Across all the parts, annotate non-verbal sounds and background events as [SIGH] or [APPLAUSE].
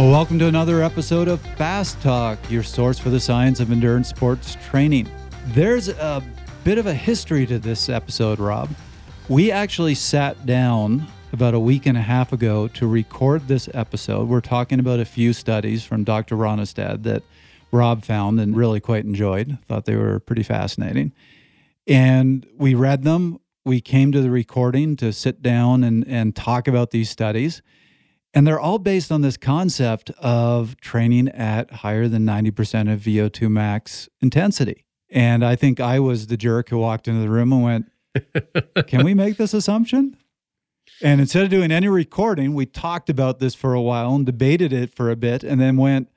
Well, welcome to another episode of Fast Talk, your source for the science of endurance sports training. There's a bit of a history to this episode, Rob. We actually sat down about a week and a half ago to record this episode. We're talking about a few studies from Dr. Ronnestad that Rob found and really quite enjoyed. Thought they were pretty fascinating. And we read them. We came to the recording to sit down and, and talk about these studies. And they're all based on this concept of training at higher than 90% of VO2 max intensity. And I think I was the jerk who walked into the room and went, [LAUGHS] Can we make this assumption? And instead of doing any recording, we talked about this for a while and debated it for a bit and then went,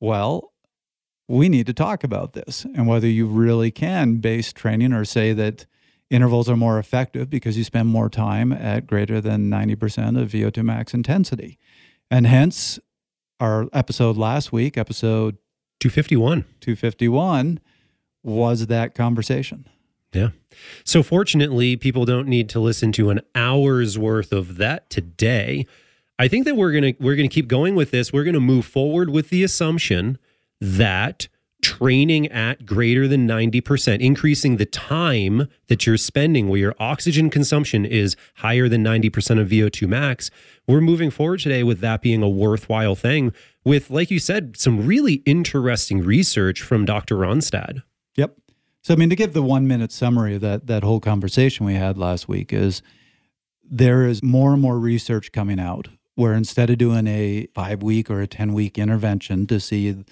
Well, we need to talk about this and whether you really can base training or say that intervals are more effective because you spend more time at greater than 90% of VO2 max intensity. And hence, our episode last week, episode 251. 251, was that conversation. Yeah. So fortunately, people don't need to listen to an hour's worth of that today. I think that we're going to we're going to keep going with this. We're going to move forward with the assumption that training at greater than 90%, increasing the time that you're spending where your oxygen consumption is higher than 90% of VO2 max. We're moving forward today with that being a worthwhile thing with like you said some really interesting research from Dr. Ronnestad. Yep. So I mean to give the 1 minute summary of that that whole conversation we had last week is there is more and more research coming out where instead of doing a 5 week or a 10 week intervention to see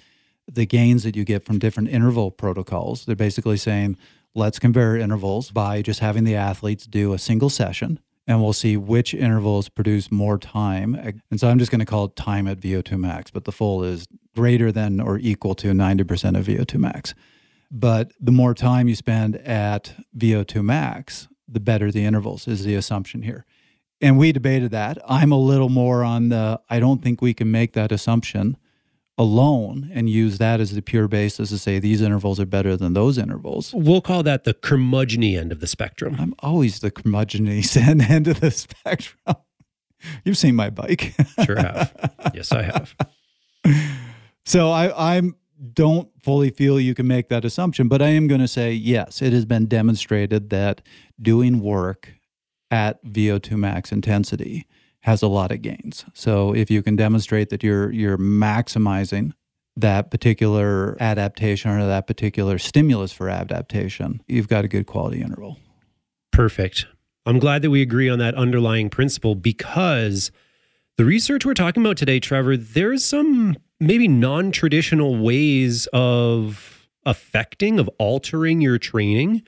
the gains that you get from different interval protocols. They're basically saying, let's compare intervals by just having the athletes do a single session and we'll see which intervals produce more time. And so I'm just going to call it time at VO2 max, but the full is greater than or equal to 90% of VO2 max. But the more time you spend at VO2 max, the better the intervals is the assumption here. And we debated that. I'm a little more on the I don't think we can make that assumption alone and use that as the pure basis to say these intervals are better than those intervals. We'll call that the curmudgeony end of the spectrum. I'm always the curmudgeony [LAUGHS] end of the spectrum. [LAUGHS] You've seen my bike. [LAUGHS] sure have. Yes, I have. So I I'm don't fully feel you can make that assumption, but I am going to say yes, it has been demonstrated that doing work at VO2 max intensity has a lot of gains. So if you can demonstrate that you're you're maximizing that particular adaptation or that particular stimulus for adaptation, you've got a good quality interval. Perfect. I'm glad that we agree on that underlying principle because the research we're talking about today, Trevor, there's some maybe non traditional ways of affecting, of altering your training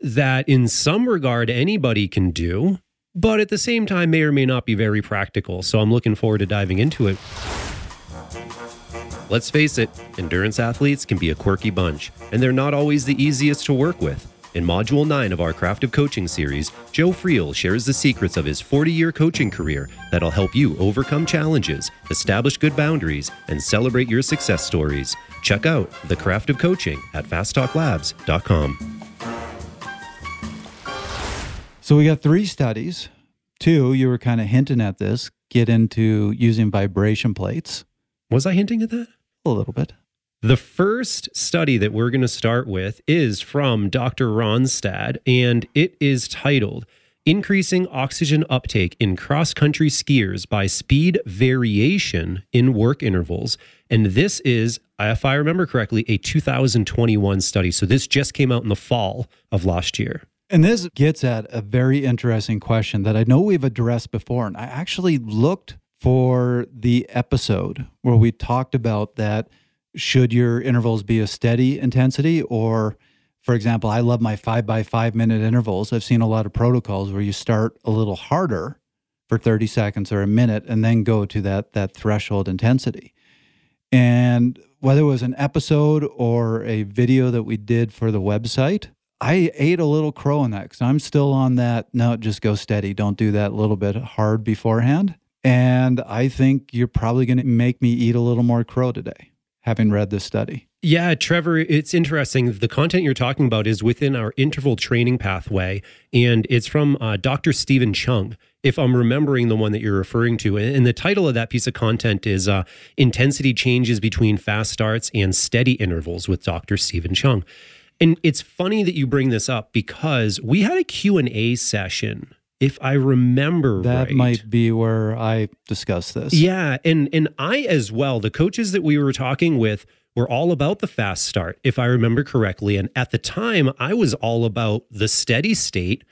that in some regard anybody can do but at the same time may or may not be very practical. So I'm looking forward to diving into it. Let's face it, endurance athletes can be a quirky bunch, and they're not always the easiest to work with. In Module 9 of our Craft of Coaching series, Joe Friel shares the secrets of his 40 year coaching career that'll help you overcome challenges, establish good boundaries, and celebrate your success stories. Check out The Craft of Coaching at fasttalklabs.com. So we got three studies. Two, you were kind of hinting at this, get into using vibration plates. Was I hinting at that? A little bit. The first study that we're going to start with is from Dr. Ronnestad, and it is titled Increasing Oxygen Uptake in Cross Country Skiers by Speed Variation in Work Intervals. And this is, if I remember correctly, a 2021 study. So this just came out in the fall of last year. And this gets at a very interesting question that I know we've addressed before. And I actually looked for the episode where we talked about that should your intervals be a steady intensity or for example i love my five by five minute intervals i've seen a lot of protocols where you start a little harder for 30 seconds or a minute and then go to that that threshold intensity and whether it was an episode or a video that we did for the website I ate a little crow in that because I'm still on that. No, just go steady. Don't do that little bit hard beforehand. And I think you're probably going to make me eat a little more crow today. having read this study. Yeah, Trevor, it's interesting. The content you're talking about is within our interval training pathway, and it's from uh, Dr. Stephen Cheung, if I'm remembering the one that you're referring to. And the title of that piece of content is uh, Intensity Changes Between Fast Starts and Steady Intervals with Dr. Stephen Cheung. And it's funny that you bring this up because we had a Q&A session if I remember that right. might be where I discussed this. Yeah, and and I as well. The coaches that we were talking with were all about the fast start, if I remember correctly. And at the time, I was all about the steady state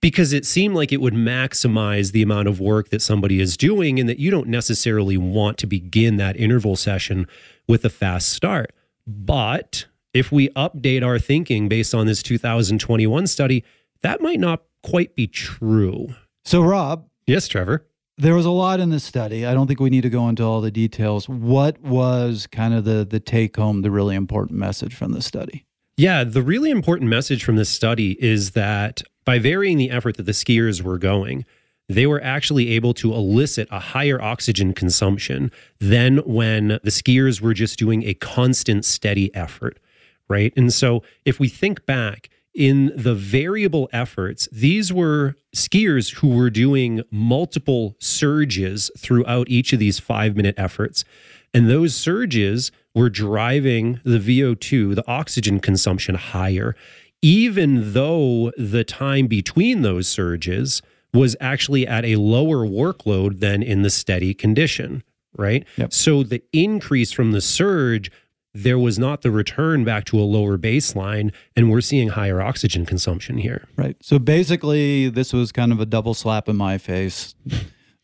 because it seemed like it would maximize the amount of work that somebody is doing and that you don't necessarily want to begin that interval session with a fast start. But if we update our thinking based on this 2021 study, that might not quite be true. So, Rob. Yes, Trevor. There was a lot in this study. I don't think we need to go into all the details. What was kind of the the take home, the really important message from the study? Yeah, the really important message from this study is that by varying the effort that the skiers were going, they were actually able to elicit a higher oxygen consumption than when the skiers were just doing a constant, steady effort, right? And so if we think back, in the variable efforts, these were skiers who were doing multiple surges throughout each of these five minute efforts. And those surges were driving the VO2, the oxygen consumption higher, even though the time between those surges was actually at a lower workload than in the steady condition, right? Yep. So the increase from the surge there was not the return back to a lower baseline, and we're seeing higher oxygen consumption here. Right. So basically, this was kind of a double slap in my face.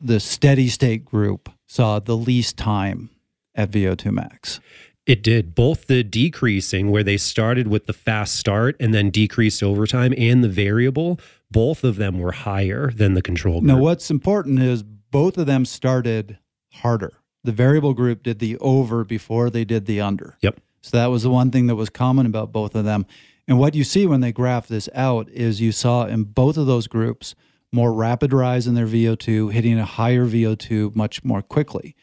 the steady state group saw the least time at VO2 max. It did both the decreasing, where they started with the fast start and then decreased over time, and the variable. Both of them were higher than the control group. Now, what's important is both of them started harder the variable group did the over before they did the under. Yep. So that was the one thing that was common about both of them. And what you see when they graph this out is you saw in both of those groups more rapid rise in their VO2, hitting a higher VO2 much more quickly.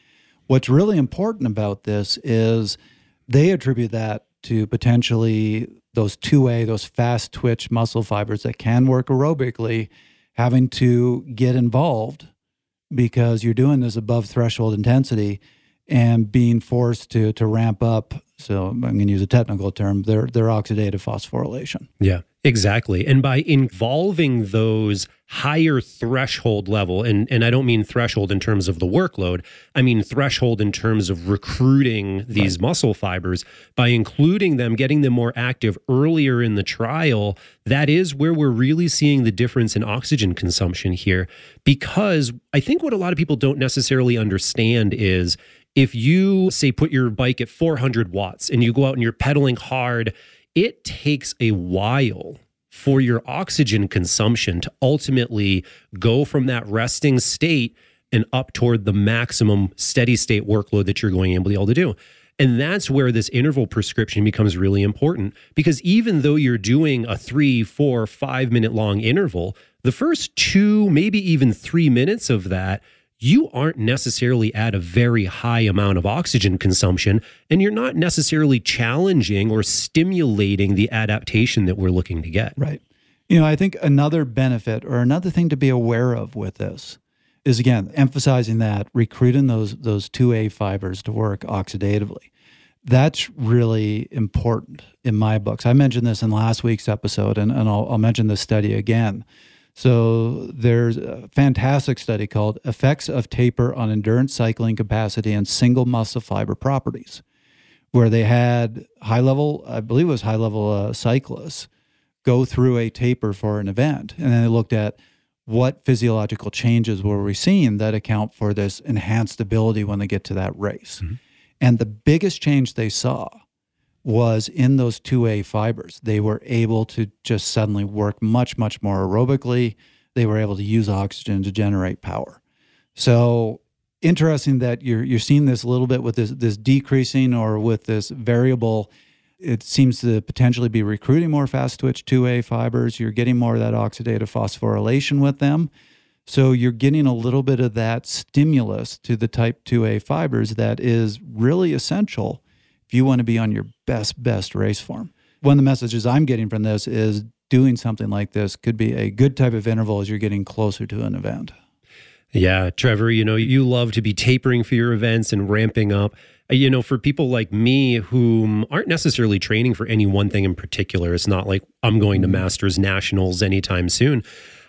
What's really important about this is they attribute that to potentially those 2A, those fast twitch muscle fibers that can work aerobically, having to get involved because you're doing this above threshold intensity and being forced to to ramp up. So I'm going to use a technical term. Their their oxidative phosphorylation. Yeah, exactly. And by involving those higher threshold level, and and I don't mean threshold in terms of the workload. I mean threshold in terms of recruiting these right. muscle fibers. By including them, getting them more active earlier in the trial, that is where we're really seeing the difference in oxygen consumption here. Because I think what a lot of people don't necessarily understand is if you say put your bike at 400 watts and you go out and you're pedaling hard, it takes a while for your oxygen consumption to ultimately go from that resting state and up toward the maximum steady state workload that you're going to be able to do. And that's where this interval prescription becomes really important because even though you're doing a three, four, five minute long interval, the first two, maybe even three minutes of that you aren't necessarily at a very high amount of oxygen consumption, and you're not necessarily challenging or stimulating the adaptation that we're looking to get. Right. You know, I think another benefit or another thing to be aware of with this is again emphasizing that recruiting those those 2A fibers to work oxidatively. That's really important in my books. I mentioned this in last week's episode, and, and I'll, I'll mention this study again so there's a fantastic study called Effects of Taper on Endurance Cycling Capacity and Single Muscle Fiber Properties, where they had high level, I believe it was high level uh, cyclists go through a taper for an event. And then they looked at what physiological changes were we seeing that account for this enhanced ability when they get to that race. Mm-hmm. And the biggest change they saw was in those 2A fibers. They were able to just suddenly work much, much more aerobically. They were able to use oxygen to generate power. So interesting that you're you're seeing this a little bit with this this decreasing or with this variable. It seems to potentially be recruiting more fast twitch 2A fibers. You're getting more of that oxidative phosphorylation with them. So you're getting a little bit of that stimulus to the type 2A fibers that is really essential if you want to be on your best, best race form. One of the messages I'm getting from this is doing something like this could be a good type of interval as you're getting closer to an event. Yeah, Trevor, you know, you love to be tapering for your events and ramping up. Uh, you know, for people like me who aren't necessarily training for any one thing in particular, it's not like I'm going to mm-hmm. Masters Nationals anytime soon.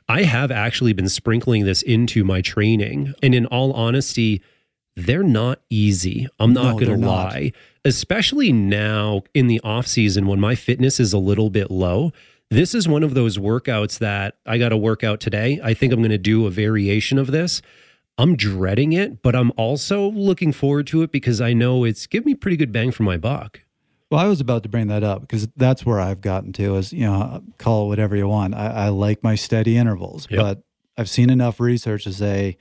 I have actually been sprinkling this into my training. And in all honesty, they're not easy. I'm not no, going to lie. Not. Especially now in the off season when my fitness is a little bit low. This is one of those workouts that I got to work out today. I think I'm going to do a variation of this. I'm dreading it, but I'm also looking forward to it because I know it's give me pretty good bang for my buck. Well, I was about to bring that up because that's where I've gotten to is, you know, call it whatever you want. I, I like my steady intervals, yep. but I've seen enough research to say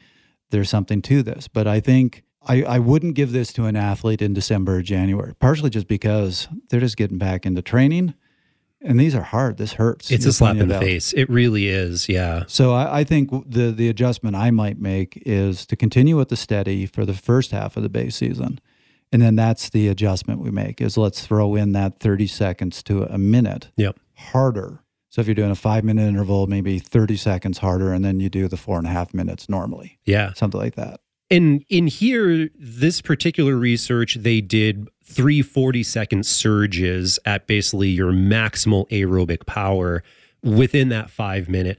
there's something to this. But I think I, I wouldn't give this to an athlete in December or January, partially just because they're just getting back into training. And these are hard. This hurts. It's a slap in the face. It really is. Yeah. So I, I, think the the adjustment I might make is to continue with the steady for the first half of the base season, and then that's the adjustment we make. Is let's throw in that thirty seconds to a minute. Yep. Harder. So if you're doing a five minute interval, maybe thirty seconds harder, and then you do the four and a half minutes normally. Yeah. Something like that. And in here, this particular research, they did three 40 second surges at basically your maximal aerobic power within that five minute.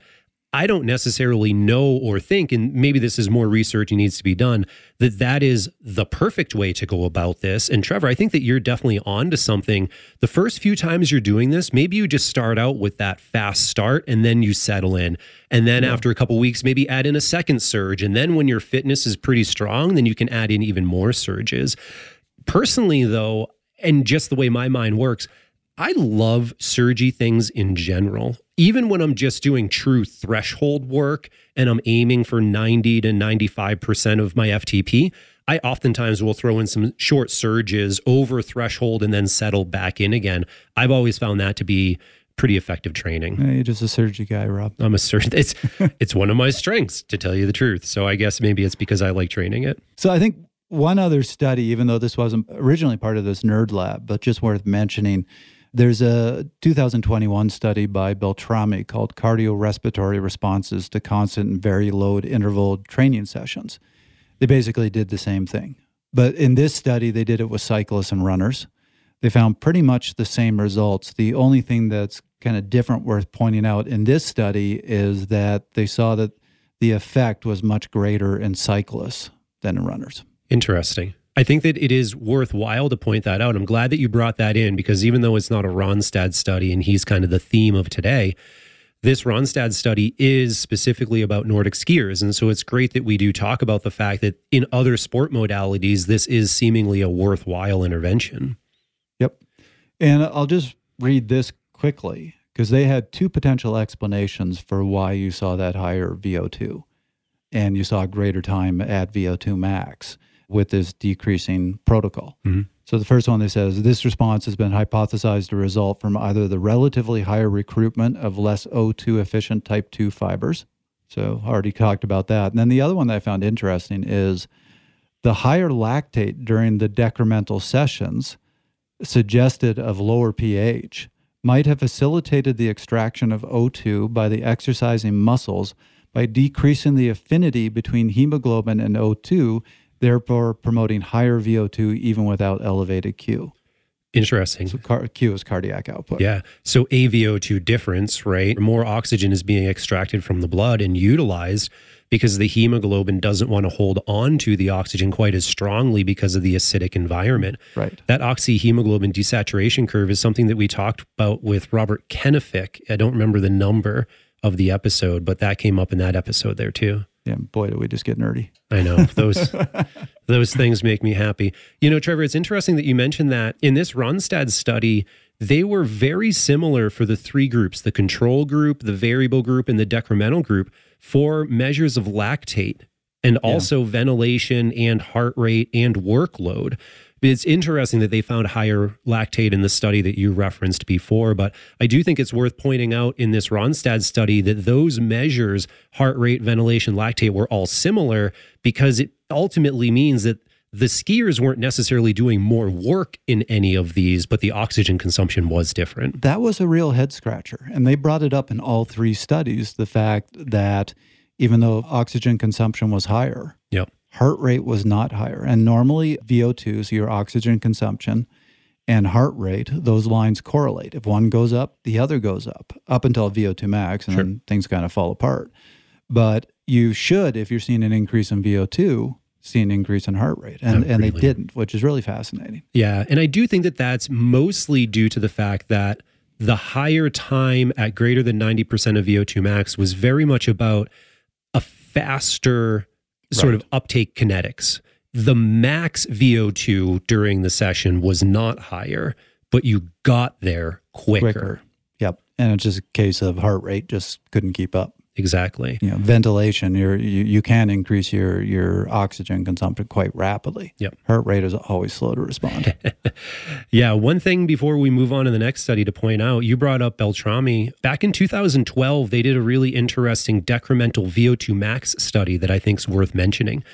I don't necessarily know or think, and maybe this is more research and needs to be done, that that is the perfect way to go about this. And Trevor, I think that you're definitely on to something. The first few times you're doing this, maybe you just start out with that fast start and then you settle in. And then yeah. after a couple weeks, maybe add in a second surge. And then when your fitness is pretty strong, then you can add in even more surges. Personally, though, and just the way my mind works, I love surgy things in general. Even when I'm just doing true threshold work and I'm aiming for 90 to 95% of my FTP, I oftentimes will throw in some short surges over threshold and then settle back in again. I've always found that to be pretty effective training. Yeah, you're just a surgy guy, Rob. I'm a surgeon. [LAUGHS] It's [LAUGHS] it's one of my strengths, to tell you the truth. So I guess maybe it's because I like training it. So I think one other study, even though this wasn't originally part of this nerd lab, but just worth mentioning, there's a 2021 study by Beltrami called Cardiorespiratory Responses to Constant and Very Load Interval Training Sessions. They basically did the same thing. But in this study, they did it with cyclists and runners. They found pretty much the same results. The only thing that's kind of different worth pointing out in this study is that they saw that the effect was much greater in cyclists than in runners. Interesting. I think that it is worthwhile to point that out. I'm glad that you brought that in because even though it's not a Ronnestad study and he's kind of the theme of today, this Ronnestad study is specifically about Nordic skiers. And so it's great that we do talk about the fact that in other sport modalities, this is seemingly a worthwhile intervention. Yep. And I'll just read this quickly because they had two potential explanations for why you saw that higher VO2 and you saw a greater time at VO2 max with this decreasing protocol. Mm-hmm. So the first one they says this response has been hypothesized to result from either the relatively higher recruitment of less O2 efficient type 2 fibers. So already talked about that. And then the other one that I found interesting is the higher lactate during the decremental sessions suggested of lower pH might have facilitated the extraction of O2 by the exercising muscles by decreasing the affinity between hemoglobin and O2 therefore promoting higher VO2 even without elevated Q. Interesting. So car- Q is cardiac output. Yeah. So AVO2 difference, right? More oxygen is being extracted from the blood and utilized because the hemoglobin doesn't want to hold on to the oxygen quite as strongly because of the acidic environment. Right. That oxyhemoglobin desaturation curve is something that we talked about with Robert Kenefick. I don't remember the number of the episode, but that came up in that episode there too. Yeah, boy, do we just get nerdy. I know [LAUGHS] those those things make me happy. You know, Trevor, it's interesting that you mentioned that in this Ronnestad study, they were very similar for the three groups: the control group, the variable group, and the decremental group for measures of lactate and also yeah. ventilation and heart rate and workload. It's interesting that they found higher lactate in the study that you referenced before, but I do think it's worth pointing out in this Ronnestad study that those measures, heart rate, ventilation, lactate, were all similar because it ultimately means that the skiers weren't necessarily doing more work in any of these, but the oxygen consumption was different. That was a real head scratcher. And they brought it up in all three studies the fact that even though oxygen consumption was higher, Yep. Heart rate was not higher. And normally, VO2, so your oxygen consumption and heart rate, those lines correlate. If one goes up, the other goes up, up until VO2 max, and Sure. then things kind of fall apart. But you should, if you're seeing an increase in VO2, see an increase in heart rate. And, and they didn't, which is really fascinating. Yeah. And I do think that that's mostly due to the fact that the higher time at greater than 90% of VO2 max was very much about a faster sort of uptake kinetics. The max VO2 during the session was not higher, but you got there quicker. Quicker. Yep. And it's just a case of heart rate just couldn't keep up. Exactly. you know, ventilation, you're, you you can increase your your oxygen consumption quite rapidly. Yep. Heart rate is always slow to respond. [LAUGHS] Yeah, one thing before we move on to the next study to point out, you brought up Beltrami. Back in 2012, they did a really interesting decremental VO2 max study that I think is worth mentioning.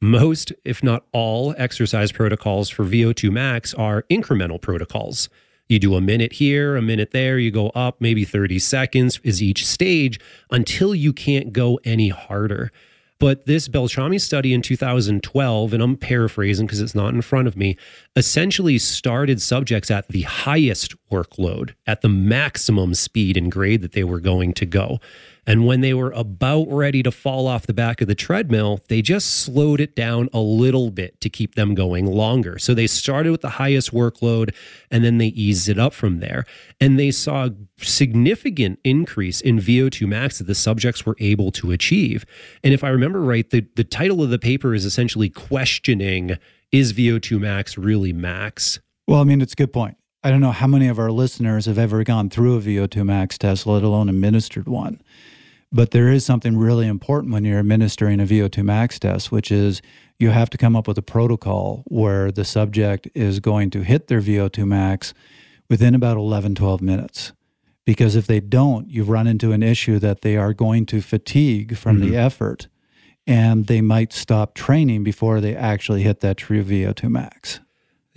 Most, if not all, exercise protocols for VO2 max are incremental protocols. You do a minute here, a minute there, you go up, maybe 30 seconds is each stage until you can't go any harder. But this Beltrami study in 2012, and I'm paraphrasing because it's not in front of me, essentially started subjects at the highest workload, at the maximum speed and grade that they were going to go. And when they were about ready to fall off the back of the treadmill, they just slowed it down a little bit to keep them going longer. So they started with the highest workload and then they eased it up from there. And they saw a significant increase in VO2 max that the subjects were able to achieve. And if I remember right, the, the title of the paper is essentially questioning is VO2 max really max? well, I mean, it's a good point. I don't know how many of our listeners have ever gone through a VO2 max test, let alone administered one. But there is something really important when you're administering a VO2 max test, which is you have to come up with a protocol where the subject is going to hit their VO2 max within about 11, 12 minutes. Because if they don't, you run into an issue that they are going to fatigue from the mm-hmm. effort and they might stop training before they actually hit that true VO2 max.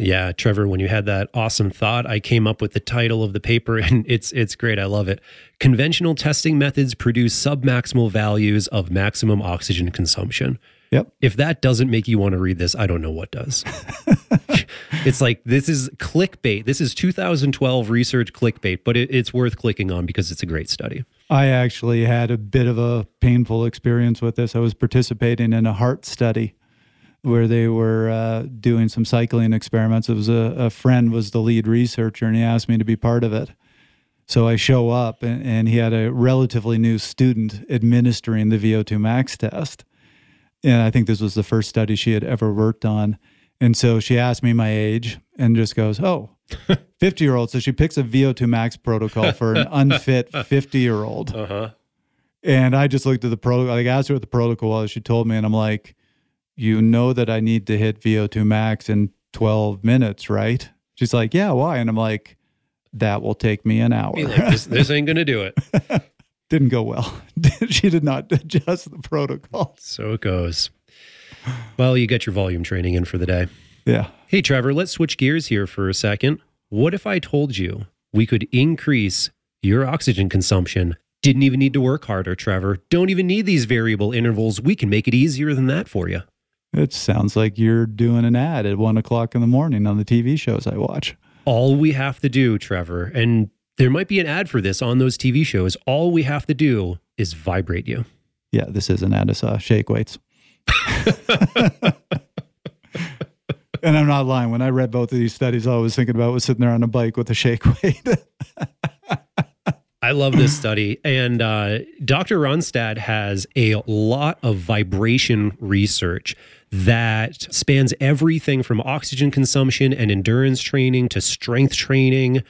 Yeah, Trevor, when you had that awesome thought, I came up with the title of the paper [LAUGHS] and it's it's great. I love it. Conventional testing methods produce submaximal values of maximum oxygen consumption. Yep. If that doesn't make you want to read this, I don't know what does. [LAUGHS] it's like this is clickbait. This is 2012 research clickbait, but it, it's worth clicking on because it's a great study. I actually had a bit of a painful experience with this. I was participating in a heart study where they were uh, doing some cycling experiments. It was a, a friend was the lead researcher, and he asked me to be part of it. So I show up, and, and he had a relatively new student administering the VO2 max test. And I think this was the first study she had ever worked on. And so she asked me my age and just goes, Oh, [LAUGHS] 50 year old. So she picks a VO2 max protocol for an [LAUGHS] unfit 50 year old. Uh huh. And I just looked at the protocol. I asked her what the protocol was. She told me, and I'm like, You know that I need to hit VO2 max in 12 minutes, right? She's like, Yeah, why? And I'm like, That will take me an hour. Like, this, this ain't gonna do it. [LAUGHS] Didn't go well. [LAUGHS] she did not adjust the protocol. So it goes. Well, you get your volume training in for the day. Yeah. Hey, Trevor, let's switch gears here for a second. What if I told you we could increase your oxygen consumption? Didn't even need to work harder, Trevor. Don't even need these variable intervals. We can make it easier than that for you. It sounds like you're doing an ad at one o'clock in the morning on the TV shows I watch. All we have to do, Trevor, and there might be an ad for this on those TV shows. All we have to do is vibrate you. Yeah, this is an ad. It's uh, shake weights. [LAUGHS] and I'm not lying. When I read both of these studies, all I was thinking about was sitting there on a bike with a shake weight. I love this study. And uh, Dr. Ronnestad has a lot of vibration research that spans everything from oxygen consumption and endurance training to strength training.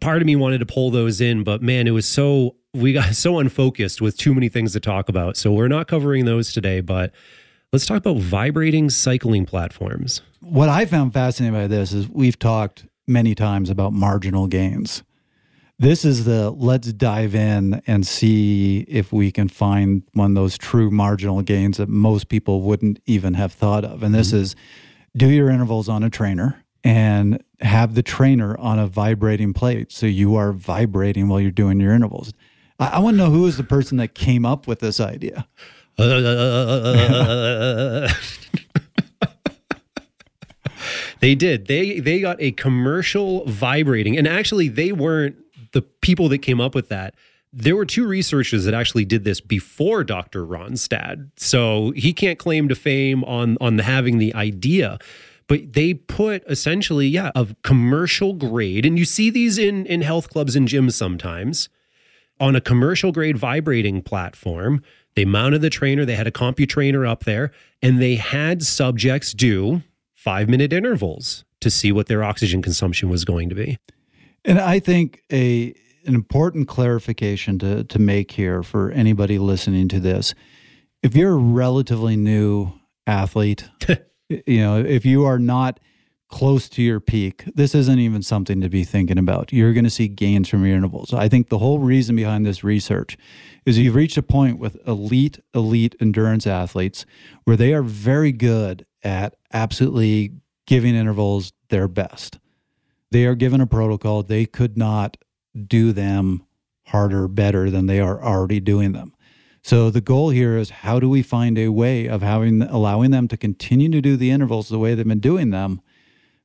Part of me wanted to pull those in, but man, it was so, we got [LAUGHS] so unfocused with too many things to talk about. So we're not covering those today, but let's talk about vibrating cycling platforms. what I found fascinating by this is we've talked many times about marginal gains. This is the let's dive in and see if we can find one of those true marginal gains that most people wouldn't even have thought of. And this mm-hmm. is do your intervals on a trainer and have the trainer on a vibrating plate. So you are vibrating while you're doing your intervals. I, I want to know who is the person that came up with this idea. [LAUGHS] they did. They they got a commercial vibrating, and actually, they weren't the people that came up with that. There were two researchers that actually did this before Dr. Ronnestad, so he can't claim to fame on on having the idea. But they put essentially, yeah, a commercial grade, and you see these in in health clubs and gyms sometimes on a commercial grade vibrating platform. They mounted the trainer, they had a CompuTrainer up there, and they had subjects do five minute intervals to see what their oxygen consumption was going to be. And I think a an important clarification to, to make here for anybody listening to this. If you're a relatively new athlete, [LAUGHS] you know, if you are not close to your peak, this isn't even something to be thinking about. You're going to see gains from your intervals. I think the whole reason behind this research is you've reached a point with elite, elite endurance athletes where they are very good at absolutely giving intervals their best. They are given a protocol. They could not do them harder, better than they are already doing them. So the goal here is how do we find a way of having allowing them to continue to do the intervals the way they've been doing them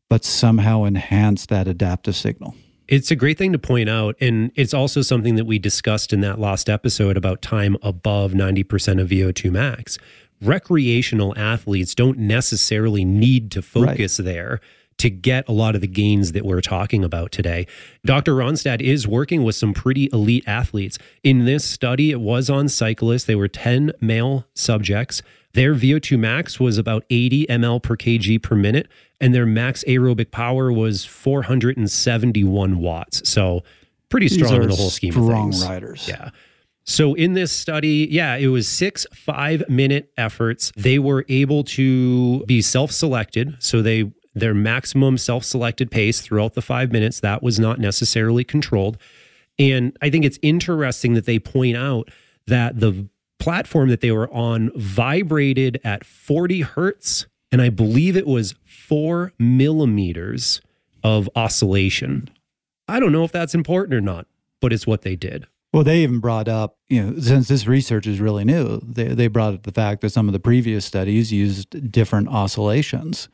but somehow enhance that adaptive signal. It's a great thing to point out. And it's also something that we discussed in that last episode about time above 90% of VO2 max. Recreational athletes don't necessarily need to focus right. there to get a lot of the gains that we're talking about today. Dr. Ronnestad is working with some pretty elite athletes. In this study, it was on cyclists. They were 10 male subjects. Their VO2 max was about 80 ml per kg per minute, and their max aerobic power was 471 watts. So pretty strong in the whole scheme of things. Strong riders. Yeah. So in this study, yeah, it was six five minute efforts. They were able to be self selected. So they their maximum self selected pace throughout the five minutes that was not necessarily controlled. And I think it's interesting that they point out that the platform that they were on vibrated at 40 hertz, and I believe it was four millimeters of oscillation. I don't know if that's important or not, but it's what they did. Well, they even brought up, you know, since this research is really new, they, they brought up the fact that some of the previous studies used different oscillations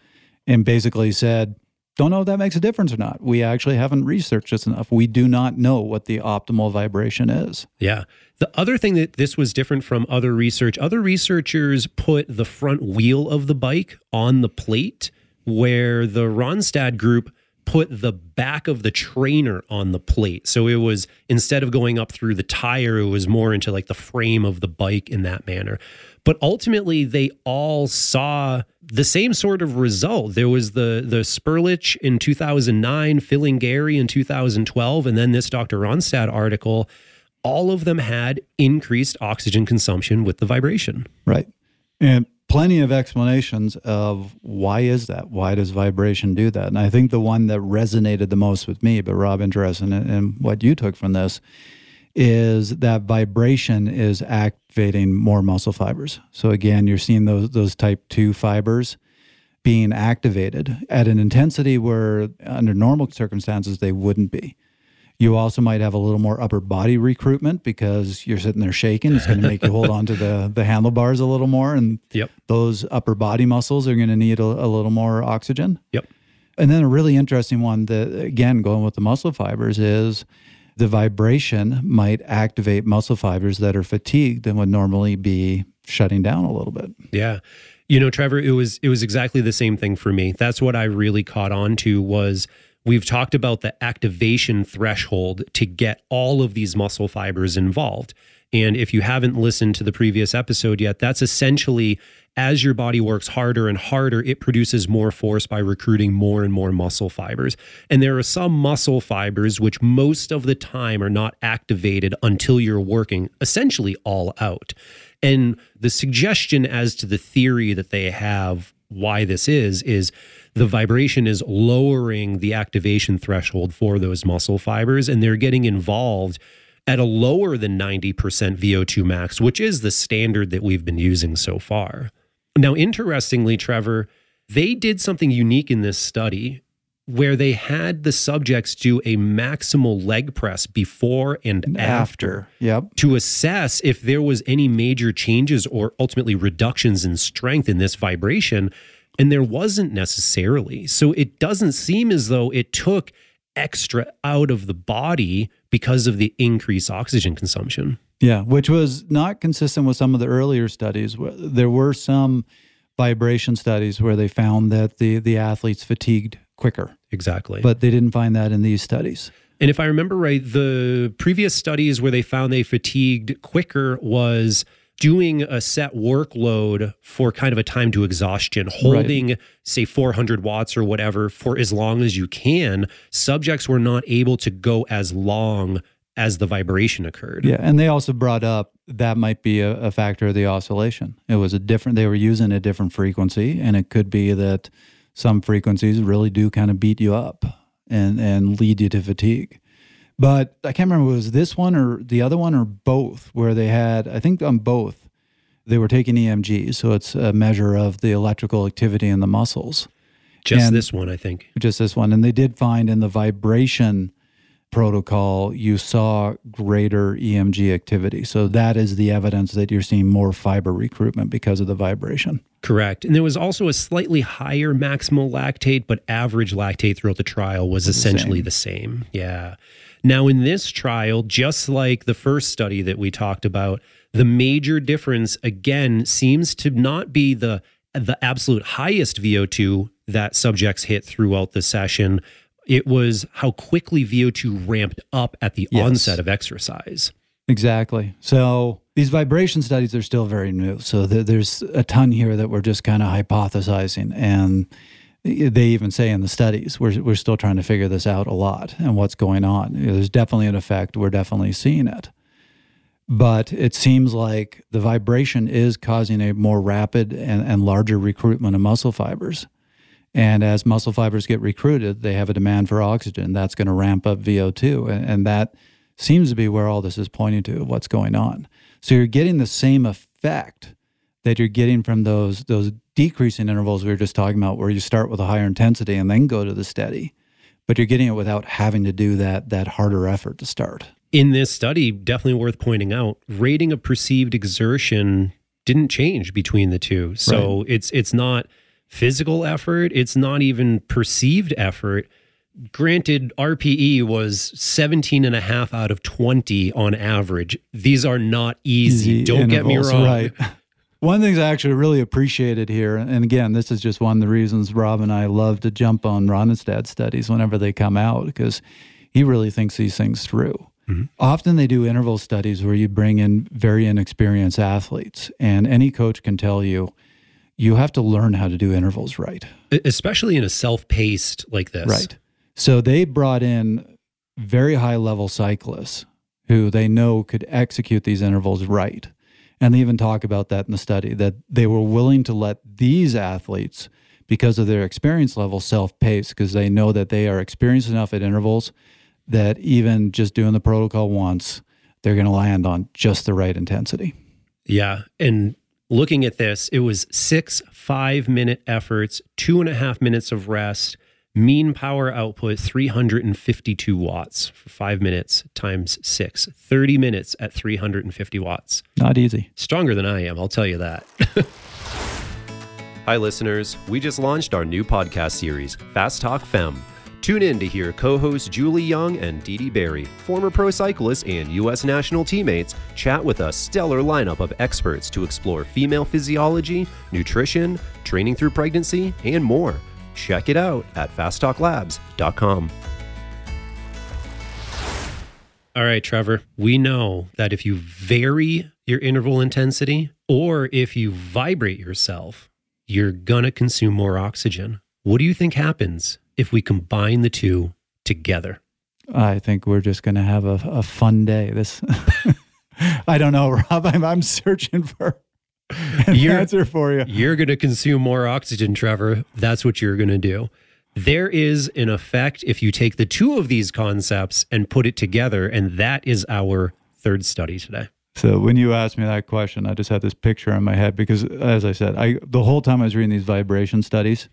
and basically said, don't know if that makes a difference or not. We actually haven't researched this enough. We do not know what the optimal vibration is. Yeah. The other thing that this was different from other research, other researchers put the front wheel of the bike on the plate, where the Ronnestad group put the back of the trainer on the plate. So it was instead of going up through the tire, it was more into like the frame of the bike in that manner. But ultimately, they all saw the same sort of result. There was the the Spurlich in 2009, Filingeri in 2012, and then this Dr. Ronnestad article. All of them had increased oxygen consumption with the vibration. Right. And plenty of explanations of why is that? Why does vibration do that? And I think the one that resonated the most with me, but Rob, interested in, in what you took from this, is that vibration is activating more muscle fibers. So again, you're seeing those those type 2 fibers being activated at an intensity where under normal circumstances they wouldn't be. You also might have a little more upper body recruitment because you're sitting there shaking. It's going to make you hold on to the, the handlebars a little more. And yep. those upper body muscles are going to need a, a little more oxygen. Yep. And then a really interesting one that, again, going with the muscle fibers is the vibration might activate muscle fibers that are fatigued and would normally be shutting down a little bit. Yeah. You know, Trevor, it was it was exactly the same thing for me. That's what I really caught on to was we've talked about the activation threshold to get all of these muscle fibers involved. And if you haven't listened to the previous episode yet, that's essentially as your body works harder and harder, it produces more force by recruiting more and more muscle fibers. And there are some muscle fibers which most of the time are not activated until you're working essentially all out. And the suggestion as to the theory that they have why this is, is the vibration is lowering the activation threshold for those muscle fibers and they're getting involved at a lower than 90% VO2 max, which is the standard that we've been using so far. Now, interestingly, Trevor, They did something unique in this study where they had the subjects do a maximal leg press before and after, After. Yep. to assess if there was any major changes or ultimately reductions in strength in this vibration and there wasn't necessarily so it doesn't seem as though it took extra out of the body because of the increased oxygen consumption Yeah, which was not consistent with some of the earlier studies. There were some vibration studies where they found that the the athletes fatigued quicker, exactly but they didn't find that in these studies. And if I remember right, the previous studies where they found they fatigued quicker was doing a set workload for kind of a time to exhaustion, holding, say, 400 watts or whatever for as long as you can. Subjects were not able to go as long as the vibration occurred. Yeah, and they also brought up that might be a, a factor of the oscillation. It was a different; they were using a different frequency, and it could be that some frequencies really do kind of beat you up and and lead you to fatigue. But I can't remember was this one or the other one or both where they had I think on both they were taking EMG, so it's a measure of the electrical activity in the muscles. Just And- this one, I think. Just this one, and they did find in the vibration protocol you saw greater EMG activity. So that is the evidence that you're seeing more fiber recruitment because of the vibration. Correct. And there was also a slightly higher maximal lactate, but average lactate throughout the trial was essentially same. the same. Yeah. Now, in this trial, just like the first study that we talked about, the major difference again seems to not be the the absolute highest VO2 that subjects hit throughout the session. It was how quickly VO2 ramped up at the Yes. onset of exercise. Exactly. So these vibration studies are still very new. So th- there's a ton here that we're just kind of hypothesizing. And they even say in the studies, we're, we're still trying to figure this out a lot and what's going on. You know, there's definitely an effect. We're definitely seeing it. But it seems like the vibration is causing a more rapid and, and larger recruitment of muscle fibers. And as muscle fibers get recruited, they have a demand for oxygen. That's going to ramp up VO2. And, and that seems to be where all this is pointing to, what's going on. So you're getting the same effect that you're getting from those those decreasing intervals we were just talking about, where you start with a higher intensity and then go to the steady. But you're getting it without having to do that that harder effort to start. in this study, definitely worth pointing out, rating of perceived exertion didn't change between the two. So it's it's not physical effort, it's not even perceived effort. Granted, RPE was 17 and a half out of 20 on average. These are not easy. Don't get me wrong. Right. [LAUGHS] One of the things I actually really appreciated here, and again, this is just one of the reasons Rob and I love to jump on Ronnestad studies whenever they come out because he really thinks these things through. Mm-hmm. Often they do interval studies where you bring in very inexperienced athletes, and any coach can tell you you have to learn how to do intervals right. Especially in a self-paced like this. Right. So they brought in very high level cyclists who they know could execute these intervals right. And they even talk about that in the study that they were willing to let these athletes, because of their experience level, self pace, because they know that they are experienced enough at intervals that even just doing the protocol once, they're going to land on just the right intensity. Yeah. And looking at this, it was six five minute efforts, two and a half minutes of rest, mean power output 352 watts for five minutes times six, 30 minutes at 350 watts. Not easy. Stronger than I am, I'll tell you that. [LAUGHS] Hi, listeners. We just launched our new podcast series, Fast Talk Femme. Tune in to hear co hosts Julie Young and Dede Barry, former pro cyclists and U.S. national teammates, chat with a stellar lineup of experts to explore female physiology, nutrition, training through pregnancy, and more. Check it out at fasttalklabs.com. All right, Trevor, we know that if you vary your interval intensity or if you vibrate yourself, you're going to consume more oxygen. What do you think happens if we combine the two together? I think we're just going to have a, a fun day. This, [LAUGHS] I don't know, Rob. I'm, I'm searching for an You're- answer for you. You're going to consume more oxygen, Trevor. That's what you're going to do. There is an effect if you take the two of these concepts and put it together, and that is our third study today. So when you asked me that question, I just had this picture in my head because, as I said, I the whole time I was reading these vibration studies,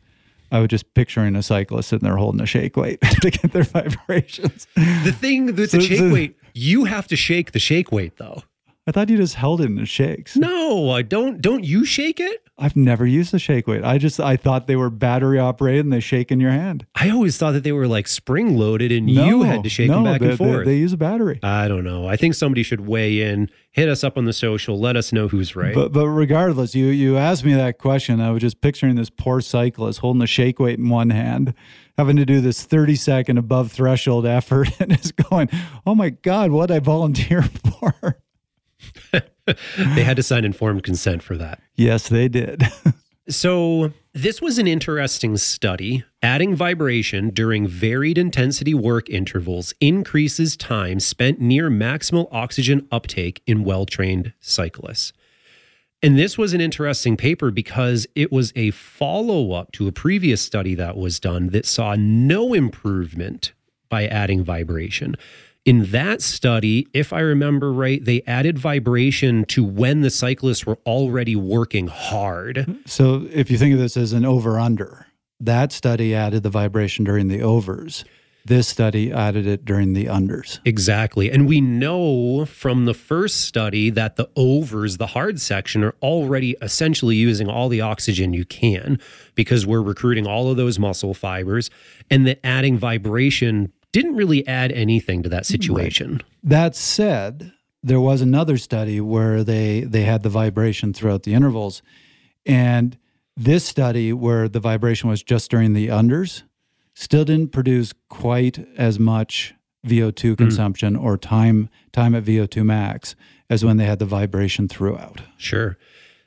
I was just picturing a cyclist sitting there holding a shake weight [LAUGHS] to get their vibrations. The thing with the shake so- weight, you have to shake the shake weight though. I thought you just held it in shakes. No, I don't. Don't you shake it? I've never used a shake weight. I just I thought they were battery operated and they shake in your hand. I always thought that they were like spring loaded and you had to shake no, them back they, and forth. They, they use a battery. I don't know. I think somebody should weigh in, hit us up on the social, let us know who's right. But but regardless, you you asked me that question. I was just picturing this poor cyclist holding a shake weight in one hand, having to do this 30 second above threshold effort [LAUGHS] and is going, Oh my God, what I volunteer [LAUGHS] for? [LAUGHS] they had to sign informed consent for that. yes, they did. [LAUGHS] So, this was an interesting study. Adding vibration during varied intensity work intervals increases time spent near maximal oxygen uptake in well trained cyclists. And this was an interesting paper because it was a follow up to a previous study that was done that saw no improvement by adding vibration. In that study, if I remember right, they added vibration to when the cyclists were already working hard. so if you think of this as an over under, that study added the vibration during the overs. This study added it during the unders. Exactly. And we know from the first study that the overs, the hard section, are already essentially using all the oxygen you can because we're recruiting all of those muscle fibers, and that adding vibration didn't really add anything to that situation. That said, there was another study where they they had the vibration throughout the intervals, and this study where the vibration was just during the unders still didn't produce quite as much VO2 mm. consumption or time time at VO2 max as when they had the vibration throughout. Sure.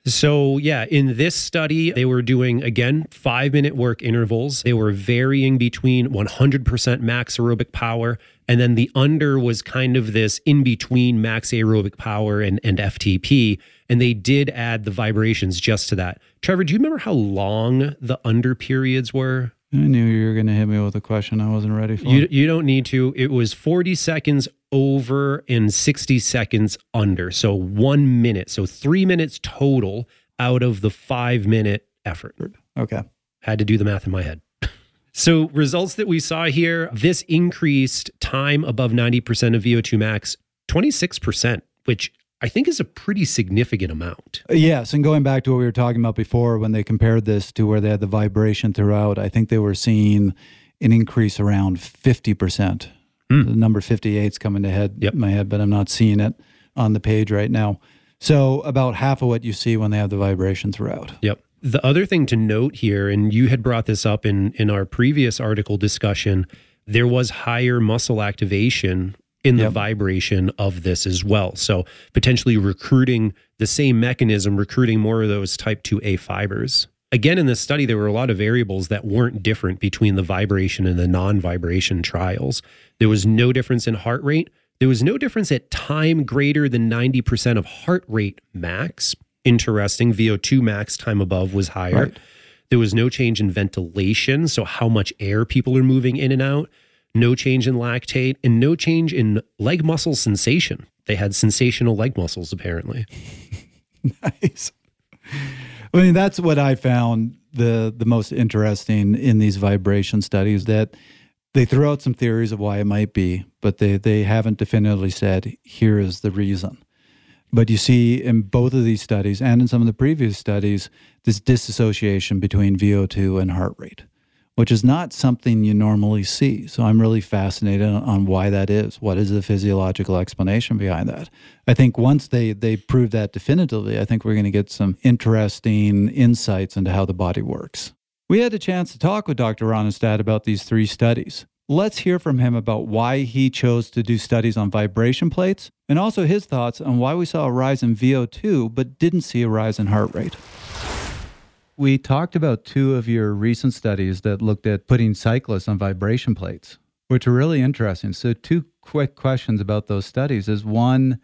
So, yeah, in this study, they were doing, again, five minute work intervals. They were varying between 100% max aerobic power. And then the under was kind of this in between max aerobic power and, and FTP. And they did add the vibrations just to that. Trevor, do you remember how long the under periods were? I knew you were going to hit me with a question I wasn't ready for. You, you don't need to. It was 40 seconds over and 60 seconds under. So one minute. So three minutes total out of the five minute effort. Okay. Had to do the math in my head. [LAUGHS] So, results that we saw here this increased time above 90% of VO2 max 26%, which I think is a pretty significant amount. Yes. And going back to what we were talking about before, when they compared this to where they had the vibration throughout, I think they were seeing an increase around 50%. Mm. The number 58 is coming to head yep. my head, but I'm not seeing it on the page right now. So about half of what you see when they have the vibration throughout. Yep. The other thing to note here, and you had brought this up in in our previous article discussion, there was higher muscle activation in the yep. vibration of this as well. So potentially recruiting the same mechanism, recruiting more of those type 2A fibers. Again, in this study, there were a lot of variables that weren't different between the vibration and the non vibration trials. There was no difference in heart rate. There was no difference at time greater than 90% of heart rate max. Interesting. VO2 max time above was higher. Right. There was no change in ventilation, so how much air people are moving in and out. No change in lactate and no change in leg muscle sensation. They had sensational leg muscles, apparently. [LAUGHS] nice. I mean, that's what I found the the most interesting in these vibration studies that they throw out some theories of why it might be, but they they haven't definitively said here is the reason. But you see in both of these studies and in some of the previous studies this disassociation between VO2 and heart rate, which is not something you normally see. So I'm really fascinated on, why that is. What is the physiological explanation behind that? I think once they they prove that definitively, I think we're going to get some interesting insights into how the body works. We had a chance to talk with Dr. Ronnestad about these three studies. Let's hear from him about why he chose to do studies on vibration plates and also his thoughts on why we saw a rise in VO2 but didn't see a rise in heart rate. We talked about two of your recent studies that looked at putting cyclists on vibration plates, which are really interesting. So, two quick questions about those studies is one,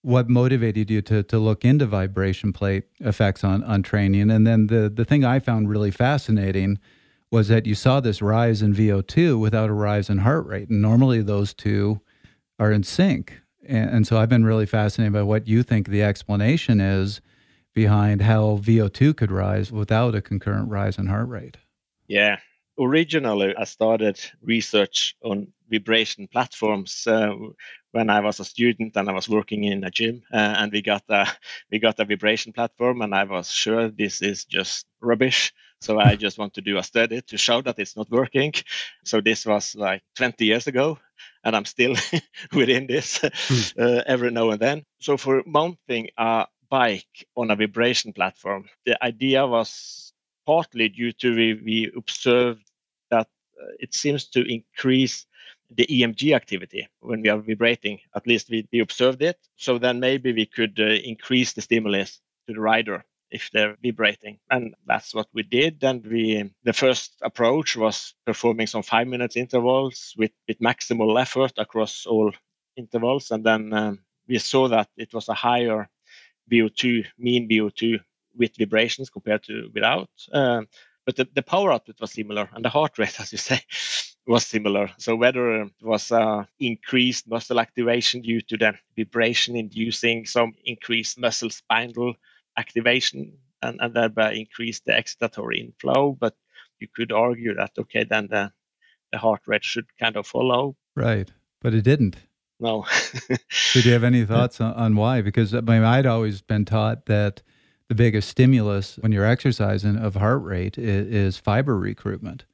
what motivated you to, to look into vibration plate effects on, on training? And then the, the thing I found really fascinating was that you saw this rise in VO2 without a rise in heart rate. And normally those two are in sync. And, and so I've been really fascinated by what you think the explanation is behind how VO2 could rise without a concurrent rise in heart rate. Yeah. Originally, I started research on vibration platforms uh, when I was a student and I was working in a gym, uh, and we got a we got a vibration platform, and I was sure this is just rubbish. So I [LAUGHS] just want to do a study to show that it's not working. So this was like 20 years ago, and I'm still [LAUGHS] within this hmm. uh, every now and then. So for mounting a bike on a vibration platform, the idea was partly due to we, we observed that uh, it seems to increase the EMG activity when we are vibrating. At least we, we observed it. So then maybe we could uh, increase the stimulus to the rider if they're vibrating. And that's what we did. And we the first approach was performing some five minutes intervals with, with maximal effort across all intervals. And then um, we saw that it was a higher VO2, mean VO2 with vibrations compared to without. Um, but the, the power output was similar and the heart rate, [LAUGHS] as you say, was similar. So whether it was uh, increased muscle activation due to the vibration inducing some increased muscle spindle activation and, and thereby increase the excitatory inflow. But you could argue that, okay, then the, the heart rate should kind of follow. Right. But it didn't. No. do you have any [LAUGHS] thoughts on, on why? Because I mean, I'd always been taught that the biggest stimulus when you're exercising of heart rate is, is fiber recruitment.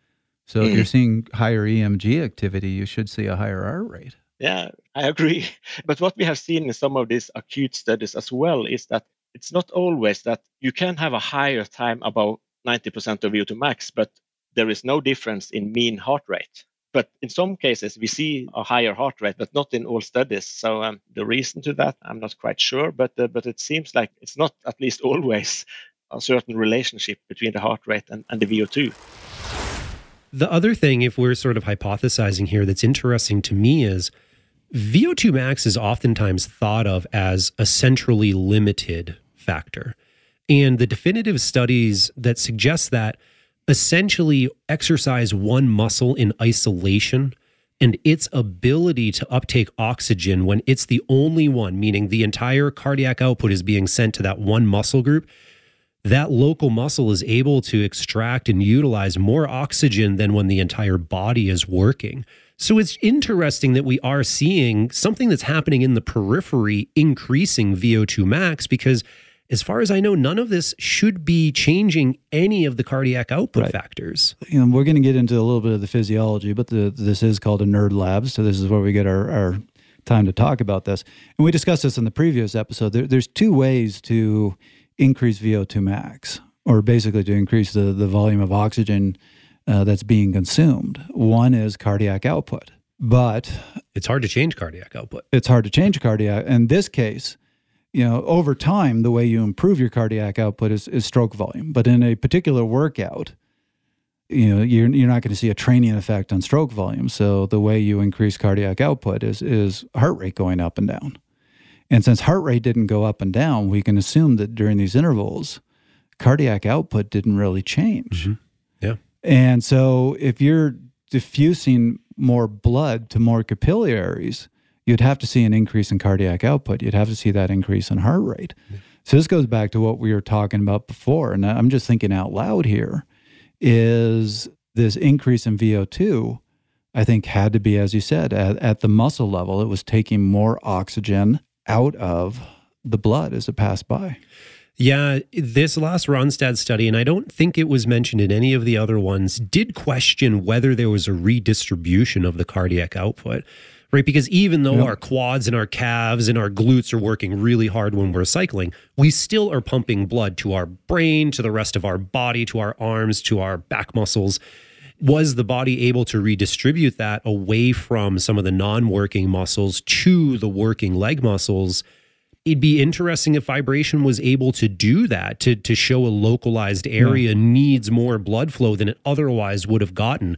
So if you're mm. seeing higher EMG activity, you should see a higher heart rate. Yeah, I agree. [LAUGHS] But what we have seen in some of these acute studies as well is that it's not always that you can have a higher time about 90% of VO2 max, but there is no difference in mean heart rate. But in some cases, we see a higher heart rate, but not in all studies. So um, the reason to that, I'm not quite sure, but uh, but it seems like it's not at least always a certain relationship between the heart rate and, and the VO2. The other thing, if we're sort of hypothesizing here, that's interesting to me is VO2 max is oftentimes thought of as a centrally limited factor. And the definitive studies that suggest that essentially exercise one muscle in isolation and its ability to uptake oxygen when it's the only one, meaning the entire cardiac output is being sent to that one muscle group, that local muscle is able to extract and utilize more oxygen than when the entire body is working. So it's interesting that we are seeing something that's happening in the periphery increasing VO2 max because as far as I know, none of this should be changing any of the cardiac output right. factors. You know, we're going to get into a little bit of the physiology, but the, this is called a nerd lab. So this is where we get our, our time to talk about this. And we discussed this in the previous episode. There, there's two ways to increase VO2 max, or basically to increase the, the volume of oxygen uh, that's being consumed. One is cardiac output, but it's hard to change cardiac output. It's hard to change cardiac. In this case, you know, over time, the way you improve your cardiac output is, is stroke volume. But in a particular workout, you know, you're, you're not going to see a training effect on stroke volume. So the way you increase cardiac output is, is heart rate going up and down. And since heart rate didn't go up and down, we can assume that during these intervals, cardiac output didn't really change. Mm-hmm. Yeah. And so if you're diffusing more blood to more capillaries, you'd have to see an increase in cardiac output. You'd have to see that increase in heart rate. Yeah. So this goes back to what we were talking about before. And I'm just thinking out loud here is this increase in VO2, I think had to be, as you said, at, at the muscle level, it was taking more oxygen out of the blood as it passed by. Yeah, this last Ronnestad study, and I don't think it was mentioned in any of the other ones, did question whether there was a redistribution of the cardiac output, right? Because even though yep. our quads and our calves and our glutes are working really hard when we're cycling, we still are pumping blood to our brain, to the rest of our body, to our arms, to our back muscles was the body able to redistribute that away from some of the non-working muscles to the working leg muscles it'd be interesting if vibration was able to do that to to show a localized area yeah. needs more blood flow than it otherwise would have gotten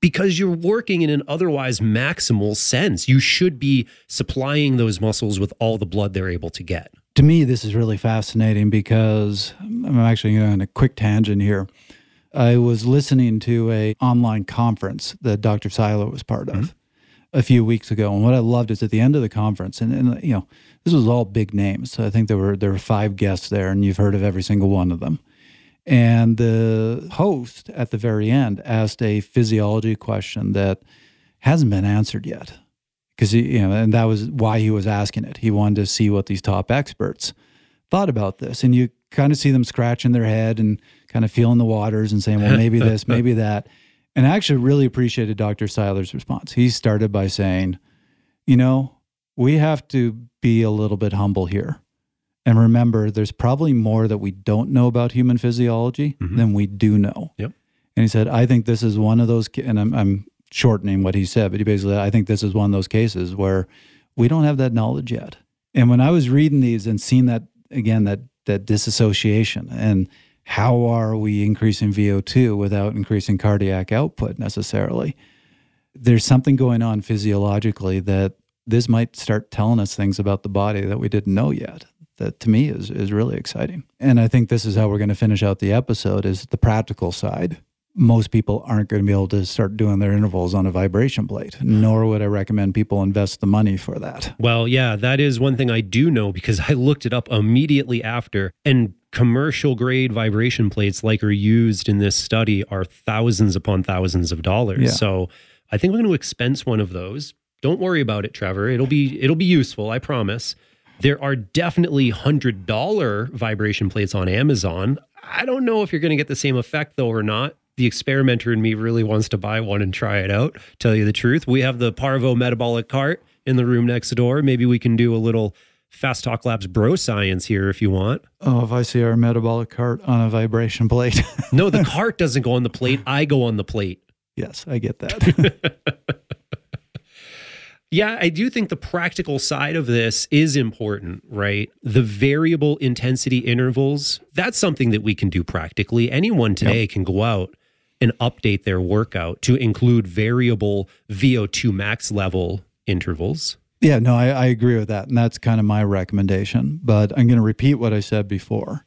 because you're working in an otherwise maximal sense you should be supplying those muscles with all the blood they're able to get to me this is really fascinating because i'm actually going on a quick tangent here I was listening to a online conference that Dr. Seiler was part of mm-hmm. a few weeks ago, and what I loved is at the end of the conference, and, and you know, this was all big names. So I think there were there were five guests there, and you've heard of every single one of them. And the host at the very end asked a physiology question that hasn't been answered yet. Because, you know, and that was why he was asking it. He wanted to see what these top experts thought about this. And you kind of see them scratching their head and kind of feeling the waters and saying, well, maybe this, maybe that. And I actually really appreciated Dr. Seiler's response. He started by saying, you know, we have to be a little bit humble here. And remember, there's probably more that we don't know about human physiology mm-hmm. than we do know. Yep. And he said, I think this is one of those, and I'm, I'm shortening what he said, but he basically, I think this is one of those cases where we don't have that knowledge yet. And when I was reading these and seeing that again, that that disassociation and how are we increasing VO2 without increasing cardiac output necessarily? There's something going on physiologically that this might start telling us things about the body that we didn't know yet. That to me is is really exciting. And I think this is how we're going to finish out the episode is the practical side most people aren't going to be able to start doing their intervals on a vibration plate, nor would I recommend people invest the money for that. Well, yeah, that is one thing I do know because I looked it up immediately after. And commercial grade vibration plates, like are used in this study, are thousands upon thousands of dollars. Yeah. So I think we're going to expense one of those. Don't worry about it, Trevor. It'll be it'll be useful, I promise. There are definitely hundred dollar vibration plates on Amazon. I don't know if you're going to get the same effect though or not the experimenter in me really wants to buy one and try it out. Tell you the truth, we have the Parvo metabolic cart in the room next door. Maybe we can do a little Fast Talk Labs bro science here if you want. Oh, if I see our metabolic cart on a vibration plate. no, the [LAUGHS] cart doesn't go on the plate. I go on the plate. Yes, I get that. [LAUGHS] yeah, I do think the practical side of this is important, right? The variable intensity intervals, that's something that we can do practically. Anyone today yep. can go out and update their workout to include variable VO2 max level intervals. Yeah, no, I, I agree with that. And that's kind of my recommendation. But I'm going to repeat what I said before.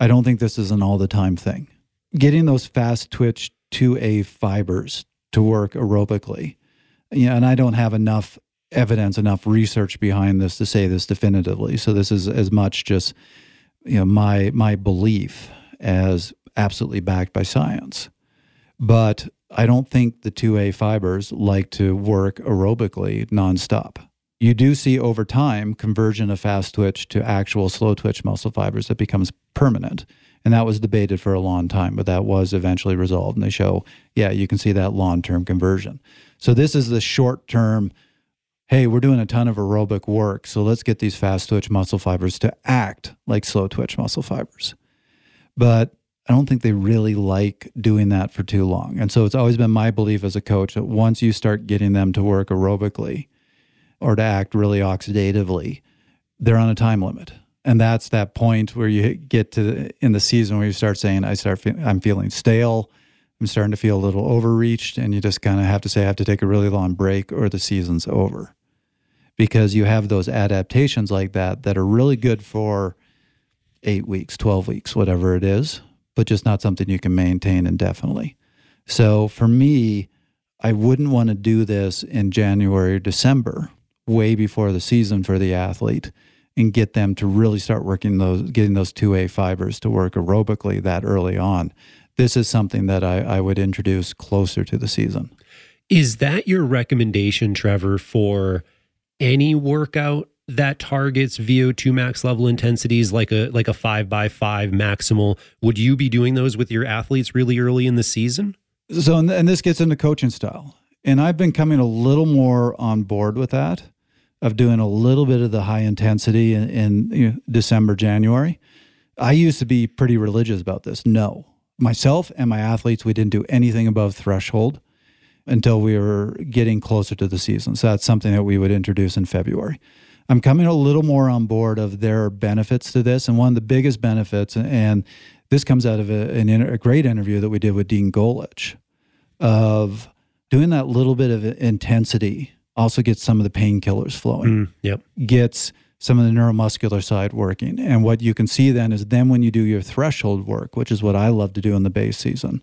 I don't think this is an all the time thing. Getting those fast twitch 2A fibers to work aerobically. Yeah, and I don't have enough evidence, enough research behind this to say this definitively. So this is as much just you know my my belief as absolutely backed by science. But I don't think the 2A fibers like to work aerobically nonstop. You do see over time conversion of fast twitch to actual slow twitch muscle fibers that becomes permanent. And that was debated for a long time, but that was eventually resolved. And they show, yeah, you can see that long term conversion. So this is the short term, hey, we're doing a ton of aerobic work. So let's get these fast twitch muscle fibers to act like slow twitch muscle fibers. But I don't think they really like doing that for too long. And so it's always been my belief as a coach that once you start getting them to work aerobically or to act really oxidatively, they're on a time limit. And that's that point where you get to in the season where you start saying, I start, fe- I'm feeling stale. I'm starting to feel a little overreached. And you just kind of have to say, I have to take a really long break or the season's over. Because you have those adaptations like that that are really good for eight weeks, 12 weeks, whatever it is but just not something you can maintain indefinitely. So for me, I wouldn't want to do this in January or December, way before the season for the athlete, and get them to really start working those, getting those 2A fibers to work aerobically that early on. This is something that I, I would introduce closer to the season. Is that your recommendation, Trevor, for any workout that targets VO2 max level intensities like a like a 5 by 5 maximal, would you be doing those with your athletes really early in the season? So and this gets into coaching style. And I've been coming a little more on board with that of doing a little bit of the high intensity in, in you know, December, January. I used to be pretty religious about this. No. Myself and my athletes, we didn't do anything above threshold until we were getting closer to the season. So that's something that we would introduce in February. I'm coming a little more on board of their benefits to this. And one of the biggest benefits, and this comes out of a, a great interview that we did with Dean Golich, of doing that little bit of intensity also gets some of the painkillers flowing. Mm, yep. Gets some of the neuromuscular side working. And what you can see then is then when you do your threshold work, which is what I love to do in the base season,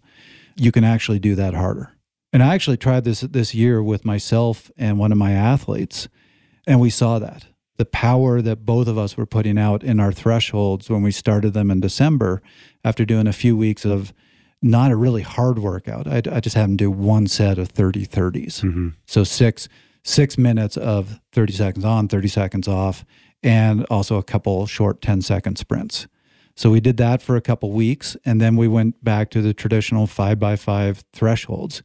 you can actually do that harder. And I actually tried this this year with myself and one of my athletes, and we saw that the power that both of us were putting out in our thresholds when we started them in December after doing a few weeks of not a really hard workout. I, I just had them do one set of 30 30s. Mm-hmm. So six six minutes of 30 seconds on, 30 seconds off, and also a couple short 10 second sprints. So we did that for a couple weeks, and then we went back to the traditional five by five thresholds.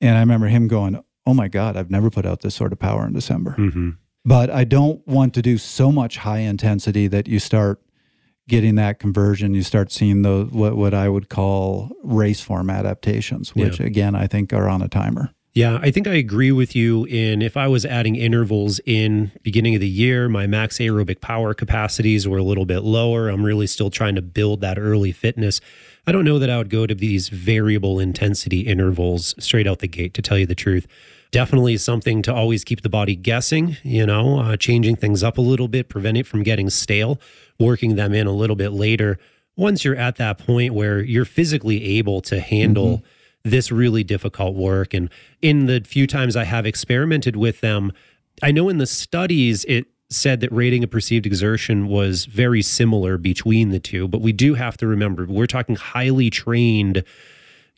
And I remember him going, "Oh my God, I've never put out this sort of power in December." Mm-hmm. But I don't want to do so much high intensity that you start getting that conversion. You start seeing the what what I would call race form adaptations, which again I think are on a timer. Yeah, I think I agree with you in if I was adding intervals in beginning of the year, my max aerobic power capacities were a little bit lower. I'm really still trying to build that early fitness. I don't know that I would go to these variable intensity intervals straight out the gate to tell you the truth. Definitely something to always keep the body guessing, you know, uh, changing things up a little bit, prevent it from getting stale, working them in a little bit later. Once you're at that point where you're physically able to handle this really difficult work. And in the few times I have experimented with them, I know in the studies it said that rating of perceived exertion was very similar between the two, but we do have to remember we're talking highly trained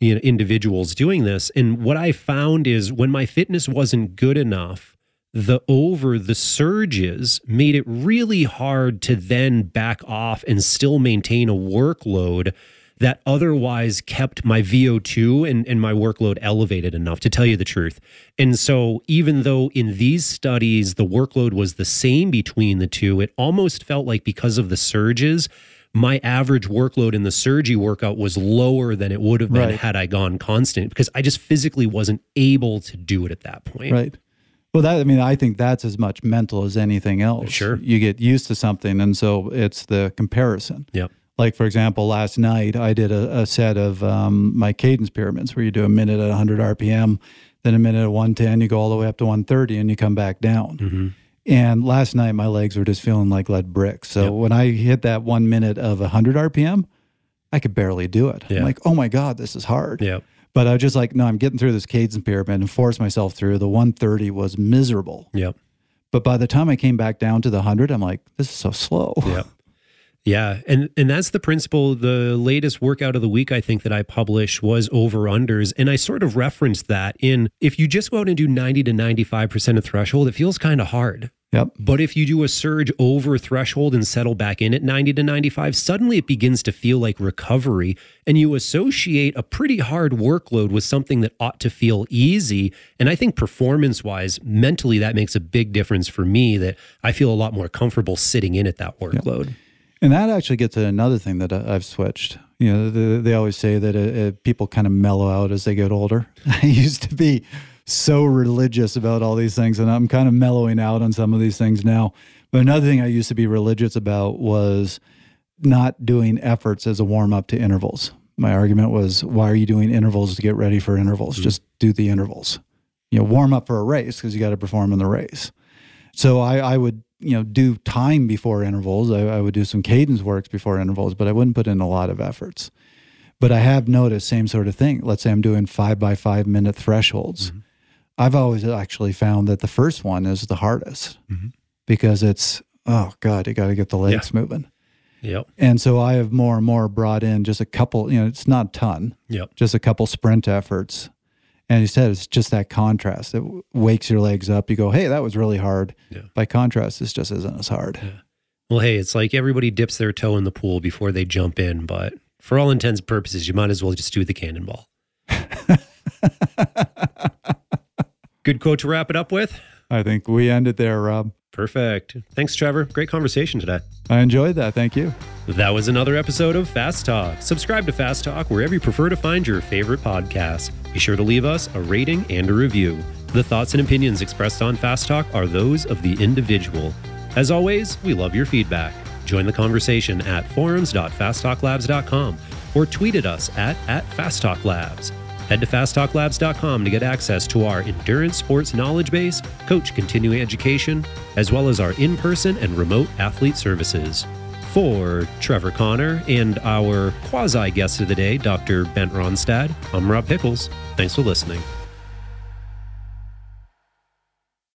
you know individuals doing this. And what I found is when my fitness wasn't good enough, the over the surges made it really hard to then back off and still maintain a workload that otherwise kept my VO2 and, and my workload elevated enough, to tell you the truth. And so, even though in these studies the workload was the same between the two, it almost felt like because of the surges, my average workload in the surgery workout was lower than it would have been Right. had I gone constant because I just physically wasn't able to do it at that point. Right. Well, that I mean, I think that's as much mental as anything else. Sure. You get used to something, and so it's the comparison. Yep. Like for example, last night I did a, a set of um, my cadence pyramids where you do a minute at 100 RPM, then a minute at 110, you go all the way up to 130, and you come back down. hmm And last night my legs were just feeling like lead bricks. So Yep. when I hit that one minute of 100 RPM, I could barely do it. Yeah. I'm like, oh my god, this is hard. Yep. But I was just like, no, I'm getting through this cadence pyramid and force myself through. The 130 was miserable. Yep. But by the time I came back down to the 100, I'm like, this is so slow. Yep. Yeah, and and that's the principle. The latest workout of the week I think that I published was over unders, and I sort of referenced that in if you just go out and do 90 to 95% of threshold, it feels kind of hard. Yep. But if you do a surge over threshold and settle back in at 90 to 95, suddenly it begins to feel like recovery. And you associate a pretty hard workload with something that ought to feel easy. And I think performance wise, mentally, that makes a big difference for me that I feel a lot more comfortable sitting in at that workload. And that actually gets to another thing that I- I've switched. You know, the, they always say that uh, uh, people kind of mellow out as they get older. [LAUGHS] I used to be so religious about all these things, and I'm kind of mellowing out on some of these things now. But another thing I used to be religious about was not doing efforts as a warm up to intervals. My argument was, why are you doing intervals to get ready for intervals? Just do the intervals. You know, warm up for a race because you got to perform in the race. So I, I would, you know, do time before intervals. I, I would do some cadence works before intervals, but I wouldn't put in a lot of efforts. But I have noticed same sort of thing. Let's say I'm doing five by five minute thresholds. I've always actually found that the first one is the hardest Mhm. because it's oh god, you got to get the legs moving. Yep. And so I have more and more brought in just a couple. You know, it's not a ton, Yep. just a couple sprint efforts. And he said it's just that contrast. It wakes your legs up. You go, hey, that was really hard. Yeah. By contrast, this just isn't as hard. Well, hey, it's like everybody dips their toe in the pool before they jump in, but for all intents and purposes, you might as well just do the cannonball. [LAUGHS] Good quote to wrap it up with. I think we end it there, Rob. Perfect. Thanks, Trevor. Great conversation today. I enjoyed that. Thank you. That was another episode of Fast Talk. Subscribe to Fast Talk wherever you prefer to find your favorite podcasts. Be sure to leave us a rating and a review. The thoughts and opinions expressed on Fast Talk are those of the individual. As always, we love your feedback. Join the conversation at forums.fasttalklabs.com or tweet at us at, at fasttalklabs. Head to fasttalklabs.com to get access to our endurance sports knowledge base, coach continuing education, as well as our in person and remote athlete services. For Trevor Connor and our quasi guest of the day, Dr. Bent Ronnestad, I'm Rob Pickels. Thanks for listening.